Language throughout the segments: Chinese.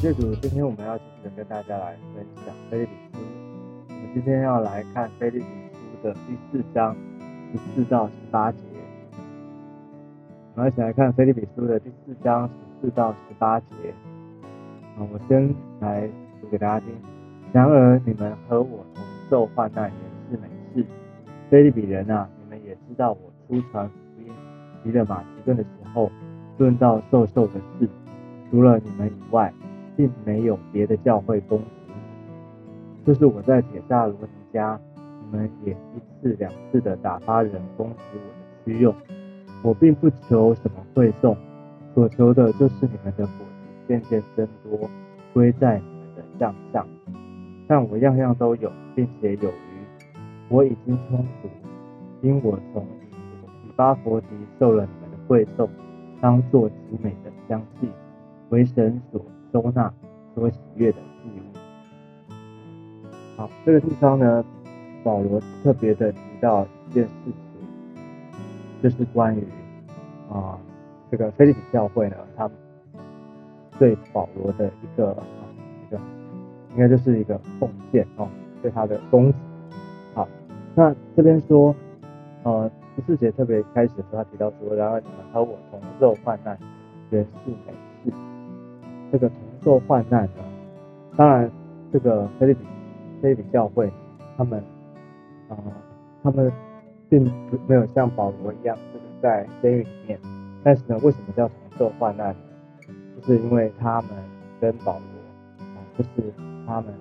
谢主，今天我们要继续跟大家来分享《菲利比书》。我们今天要来看《菲利比书》的第四章十四到十八节。我们一起来看《菲利比书》的第四章十四到十八节。啊，我先来读给大家听。然而你们和我同受患难，也是美事。菲利比人啊，你们也知道，我出传福音离了马其顿的时候，论到受受的事，除了你们以外。并没有别的教会公职，就是我在铁萨罗尼家，你们也一次两次的打发人供给我的需用。我并不求什么会送，所求的就是你们的果子渐渐增多，归在你们的账上。但我样样都有，并且有余，我已经充足，因我从以巴佛迪受了你们的惠送，当作极美的香气，为神所。收纳所喜悦的祭物。好，这个地方呢，保罗特别的提到一件事情，就是关于啊这个菲利比教会呢，他对保罗的一个一个，应该就是一个奉献哦，对他的供给。好，那这边说，呃，十四节特别开始的时候，他提到说，然而你们和我同受患难，原是美。这个同受患难的，当然，这个菲利比菲利比教会，他们啊，他们并不没有像保罗一样，这个在监狱里面。但是呢，为什么叫同受患难呢？就是因为他们跟保罗啊，就是他们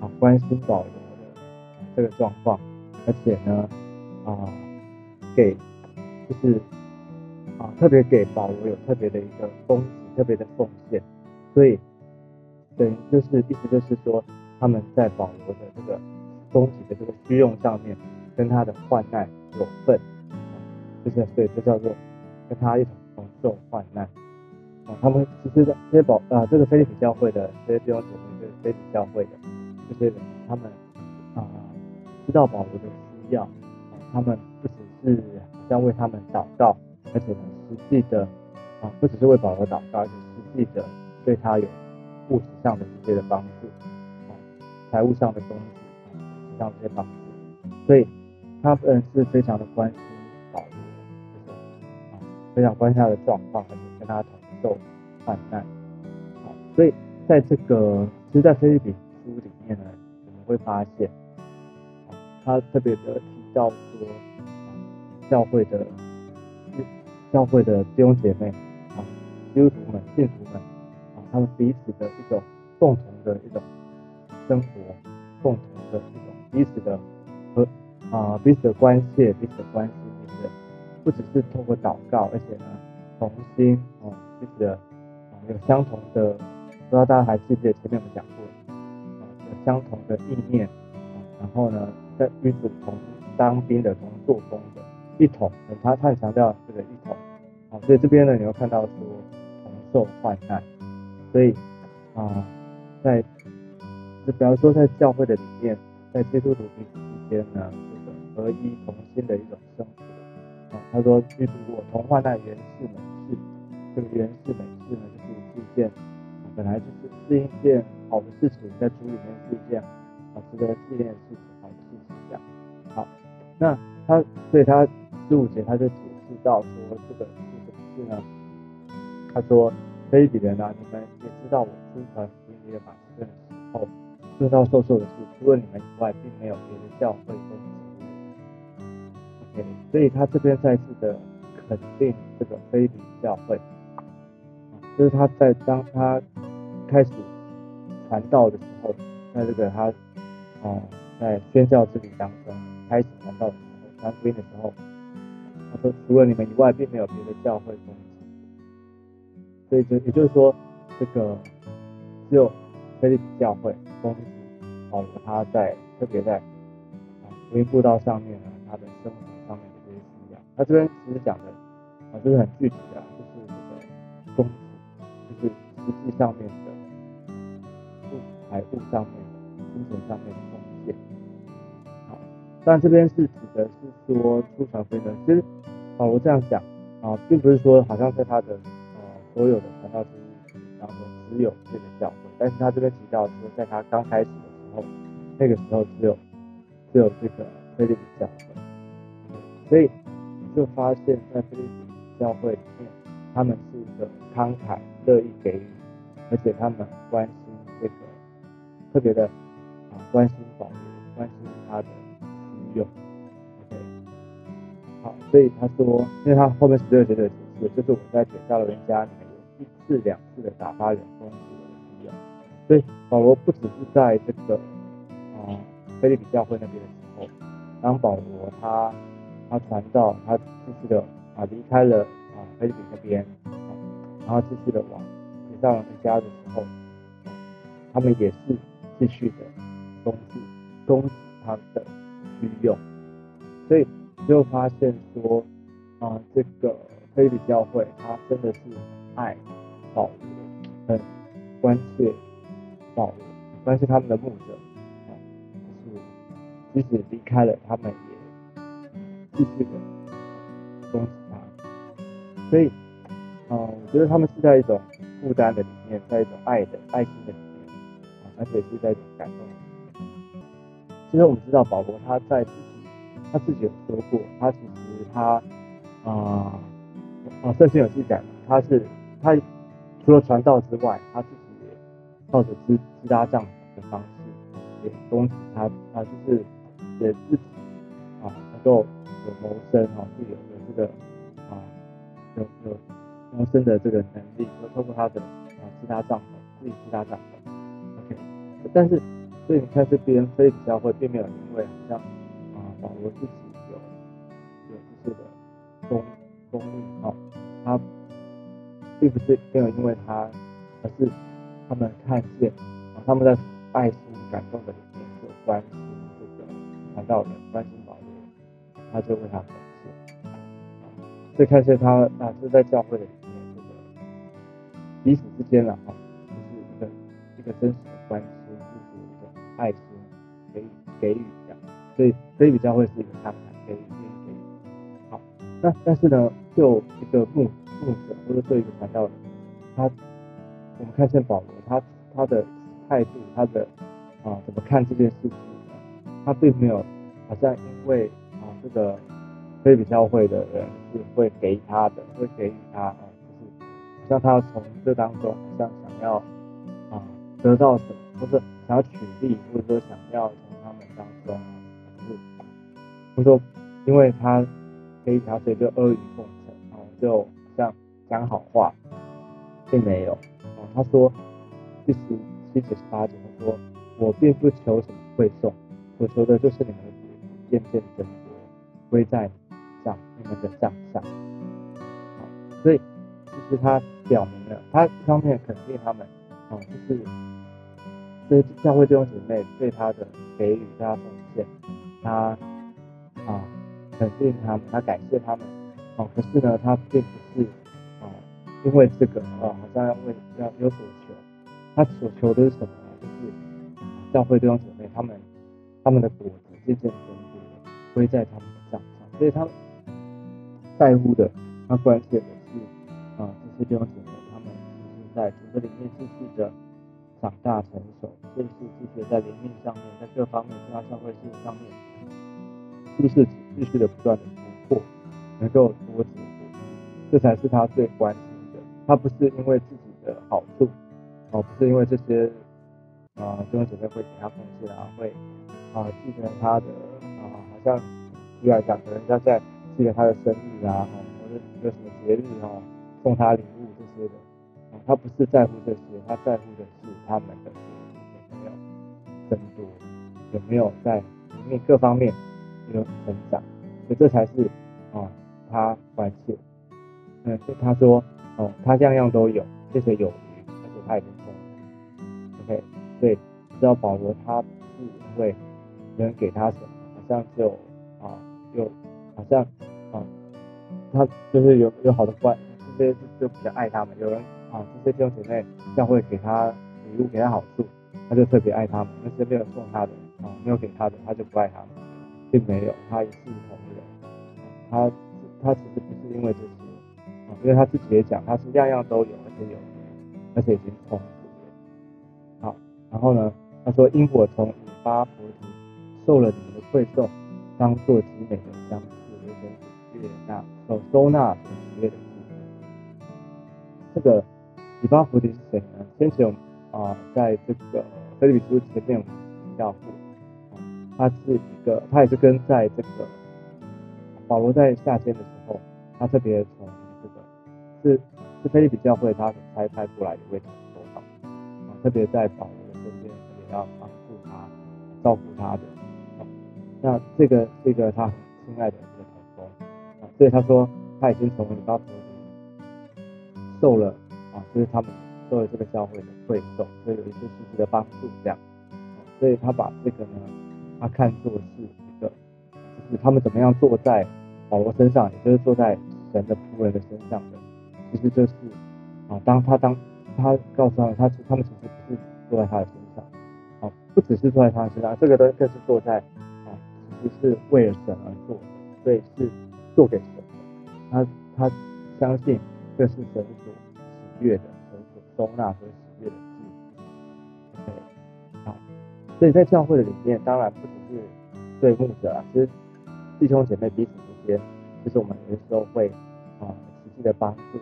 啊关心保罗的这个状况，而且呢啊给就是啊特别给保罗有特别的一个供给，特别的奉献。所以，等于就是意思就是说，他们在保罗的这个供给的这个需用上面，跟他的患难有份，就是所以就叫做跟他一同同受患难。啊，他们其实这些保啊这个菲利比教会的这些弟兄姊妹，就是菲利比教会的这些人，他们啊知道保罗的需要，他们不只是好像为他们祷告，而且呢实际的啊不只是为保罗祷告，而且实际的。对他有物质上的这些的帮助，财务上的供给，物质上这些帮助，所以他们是非常的关心保罗，就是啊，非常关心他的状况，而且跟他同受患难，啊，所以在这个，其实，在菲律比书里面呢，我们会发现，啊，他特别的提到说，教会的教会的弟兄姐妹，啊，基督徒们、信徒们。他们彼此的一种共同的一种生活，共同的一种彼此的和啊彼此的关切，彼此的关系，对不对？不只是通过祷告，而且呢，同心啊彼此的啊有相同的，不知道大家还记不记得前面我们讲过啊有相同的意念啊，然后呢在与主同当兵的同做工的一统，他他很强调这个一统啊，所以这边呢你会看到说同受患难。所以啊，在就比方说在教会的里面，在基督徒彼此之间呢，这个合一同心的一种生活啊。他说，基督我同患难原是美事，这个原是美事呢，就是一件本来就是是一件好的事情，在主里面是一件啊值得纪念的事情，好的事情这样。好，那他所以他十五节他就解释到说，这个是什么事呢？他说。非比人啊，你们也知道，我出传福音的马其顿的时候，知道受受的事，除了你们以外，并没有别的教会跟服务。OK，所以他这边再次的肯定这个非比教会，就是他在当他开始传道的时候，在这个他啊在宣教之旅当中开始传道的时候，传福音的时候，他说，除了你们以外，并没有别的教会跟。所以就也就是说，这个只有菲利比教会公主保罗他在特别在啊福音布道上面呢，他的生活上面的这些需要。他这边其实讲的啊，就是很具体的，就是这个公主，就是实际上面的物财务上面的精神上面的贡献。好，但这边是指的是说出传福音，其实保罗这样讲啊，并不是说好像在他的。所有的传道之路当中，只有这个教会，但是他这边提到说，在他刚开始的时候，那个时候只有只有这个菲利比教会，所以就发现，在菲利比教会里面，他们是一个慷慨、乐意给予，而且他们关心这个特别的啊，关心保罗，关心他的需用。OK，好，所以他说，因为他后面十六节的解释，就是我在铁造的人家一次两次的打发人工是我的需要，所以保罗不只是在这个啊菲利比教会那边的时候，当保罗他他传道，他继续的啊离开了啊菲利比那边，然后继续的往铁造人家的时候，他们也是继续的供给供给他们的需用，所以就发现说啊这个菲利比教会，他真的是爱保护、嗯关切保罗，关切他们的牧者，啊，就是即使离开了，他们也继续的恭喜他。所以，啊，我觉得他们是在一种负担的里面，在一种爱的爱心的里面，而且是在一种感动。其实我们知道保罗他在自己他自己有说过，他其实他啊啊圣经有记载，他是他除了传道之外，他自己也靠着支支搭帐的方式，也供给他他就是也自己啊能够有谋生哈，是有有这个啊有有谋生的这个能力，就透过他的啊支搭帐篷，自己支搭帐篷，OK，但是。所以你看这边非比教会并没有因为好像啊保罗自己有有这些的功功力啊，他并不是没有因为他，而是他们看见啊他们在爱心感动的里面就关心这个传道人，关心保罗，他就为他感谢。所以看见他啊是在教会的里面这个彼此之间了哈，就是一个一个真实的关心，就是一个。爱心给予给予这样，所以所以比较会是一个慷慨给予给予。好，那但是呢，就一个牧或者做一个传道人，他我们看见保罗他他的态度，他的啊怎么看这件事情？他并没有好像因为啊这个非比教会的人是会给他的，会给予他啊，就是好像他从这当中好像想要啊得到什么，或者。想要取利，或者说想要从他们当中，就是或者说因为他给他，所以就阿谀奉承，哦，就像讲好话，并没有。哦，他说第十七节十八节，他说我并不求什么馈送，我求的就是你们渐渐增多，归在账你们的账上。好，所以其实他表明了，他一方面肯定他们，哦，就是。这教会弟兄姐妹对他的给予、对他奉献，他啊肯定他们，他感谢他们。哦，可是呢，他并不是，因为这个啊，好像要为要有所求。他所求的是什么呢？就是教会弟兄姐妹他们他们的果子渐渐增多，归在他们的账上。所以他在乎的，他关切的是啊，这些弟兄姐妹他们其实在主的里面继续的。长大成熟，是不是继续在灵命上面，在各方面，在他教会事上面，是不是继续的不断的突破，能够多结果，这才是他最关心。他不是因为自己的好处，哦，不是因为这些啊弟兄姐妹会给他奉献啊，会啊记得他的啊，好像举来讲，可能要在记得他的生日啊，或者有什么节日哦，送他礼物这些的。他不是在乎这些，他在乎的是他们的有没有增多，有没有在里面各方面有成长，所以这才是啊他关切。嗯，所以他说哦，他样样都有，谢谢有余，而且他已经丰富。OK，所以知道保罗他不是因为人给他什么，好像就啊有好像啊他就是有有好的关，这些就比较爱他们，有人。啊，这些弟兄姐妹教会给他礼物，给他好处，他就特别爱他们；那些没有送他的，啊，没有给他的，他就不爱他们，并没有，他一视同仁。他他其实不是因为这些，因为他自己也讲，他是样样都有，而且有，而且已经充足。后呢，他说：“因我从以巴菩提受了你们的馈送，当做极美的相似，为神所悦纳，所收纳所喜悦的祭。”这个以巴菩提是谁呢？先前我们啊，在这个菲律比书前面我们提到过，他是一个，他也是跟在这个保罗在夏天的时候，他特别是是菲律比教会他差派过来的一位传道，啊，特别在保罗身边，特别要帮助他、照顾他的。那这个这个他亲爱的一个同工，啊，所以他说他已经从以巴弗提受了啊，就是他们受了这个教会的馈送，所以有一些实质的帮助这样。所以他把这个呢，他看作是一个，就是他们怎么样坐在保罗身上，也就是坐在神的仆人的身上的，其实就是啊，当他当他告诉他，他他们其实不是坐在他的身上，啊，不只是坐在他的身上，这个都更是坐在啊，其实是为了神而做的，所以是做给神的。他他相信这是神所喜悦的，神所收纳、所喜悦的事。对，好。所以在教会的里面，当然不只是对牧者啊，其实弟兄姐妹彼此之间，就是我们有的时候会啊实际的帮助，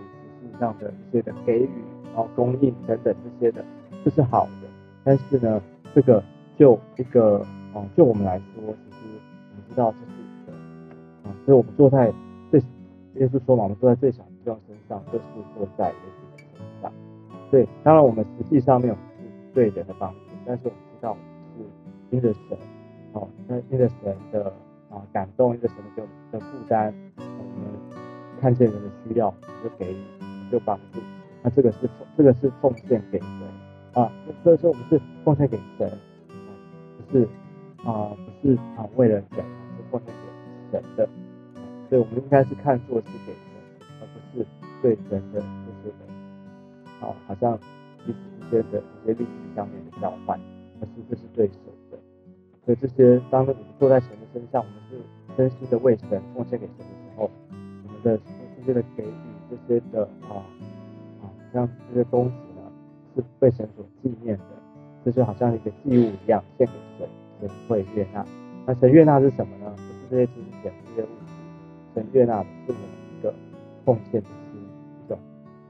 上的一些的给予，然后供应等等这些的，这是好的。但是呢，这个就一个啊，就我们来说，其实我们知道这是一个啊，所以我们坐在最耶稣说嘛，我们坐在最小的弟兄身上，就是坐在耶稣的身上。所以当然我们实际上面我们是对人的帮助，但是我们知道是。因着神，哦，那因着神的啊感动，因着神的的负担，我们看见人的需要，就给予，就帮助。那这个是这个是奉献给神啊，所以说我们是奉献给神，不是啊不是啊为了人，是奉献给神的。所以我们应该是看作是给神，而不是对人的这些的啊，好像彼此之间的这些利益上面的交换，而是这是对神的。所以这些，当我们坐在神的身上，我们是真心的为神奉献给神的时候，我们的这些的给予，这些的啊啊，像这些东西呢，是被神所纪念的，这就好像一个祭物一样献给神，神会悦纳。那神悦纳是什么呢？不是这些金钱、这些物质，神悦纳的是我们一个奉献的心，一种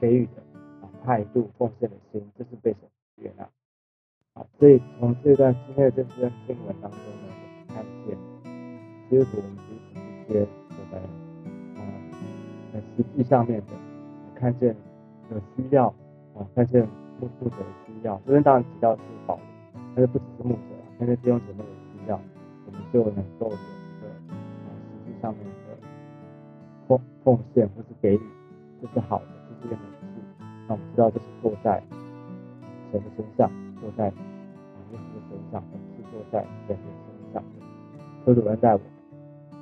给予的啊态度，奉献的心，这是被神悦纳。啊所以从这段今天的这段经文当中呢，我们看见，基督徒我们彼此之间，我们，在实际上面的，看见有需要啊，看见牧牧者的需要。这边当然提到是保护，但是不只是牧者，看见弟兄姐妹的需要，我们就能够有一个，实际上面的奉奉献或是给予，这是好的，这是一个美事。那我们知道这是坐在神的身上，坐在。耶稣的身上，是坐在人的身上。求主恩待我，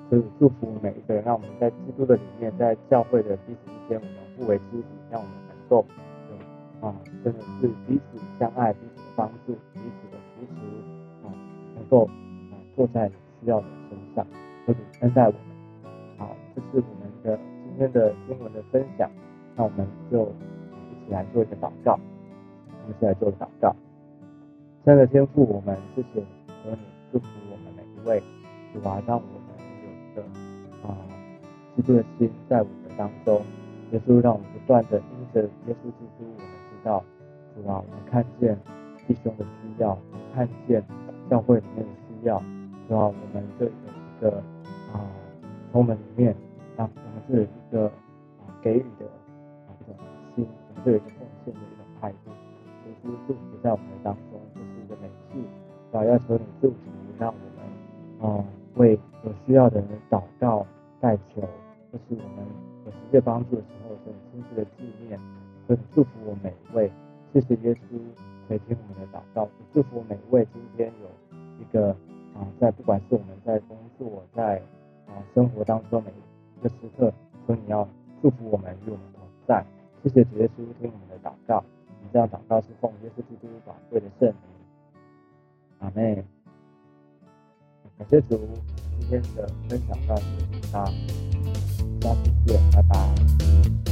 所以祝福每一个人，让我们在基督的里面，在教会的彼此之间，我们互为肢体，让我们能够有啊，真的是彼此相爱，彼此帮助，彼此的扶持啊，能够啊坐在你需要的身上。求主恩待我们。好，这是我们的今天的经文的分享。那我们就一起来做一个祷告。我们一起来做祷告。亲爱的天父，我们谢谢和你祝福我们每一位，主啊，让我们啊基督的心在我们当中。耶稣让我们不断的因着耶稣基督，我们知道主啊，我们看见弟兄的需要，看见教会里面的需要，主啊，我们就有一个啊从我们里面，让我们是一个啊给予的啊一种心，我们就有一个奉献的一种态度。耶稣祝福在我们的当中。主要求你祝福，让我们啊为有需要的人祷告代求，这是我们有世界帮助的时候，很亲自的纪念，所以祝福我每一位。谢谢耶稣垂听我们的祷告，祝福每一位今天有一个啊在不管是我们在工作在啊生活当中每一个时刻，所以你要祝福我们与我们同在。谢谢主耶稣听我们的祷告，我们这样祷告是奉耶稣基督宝贵的圣名。阿妹，感谢主，今天的分享到此结束，下次见，拜拜。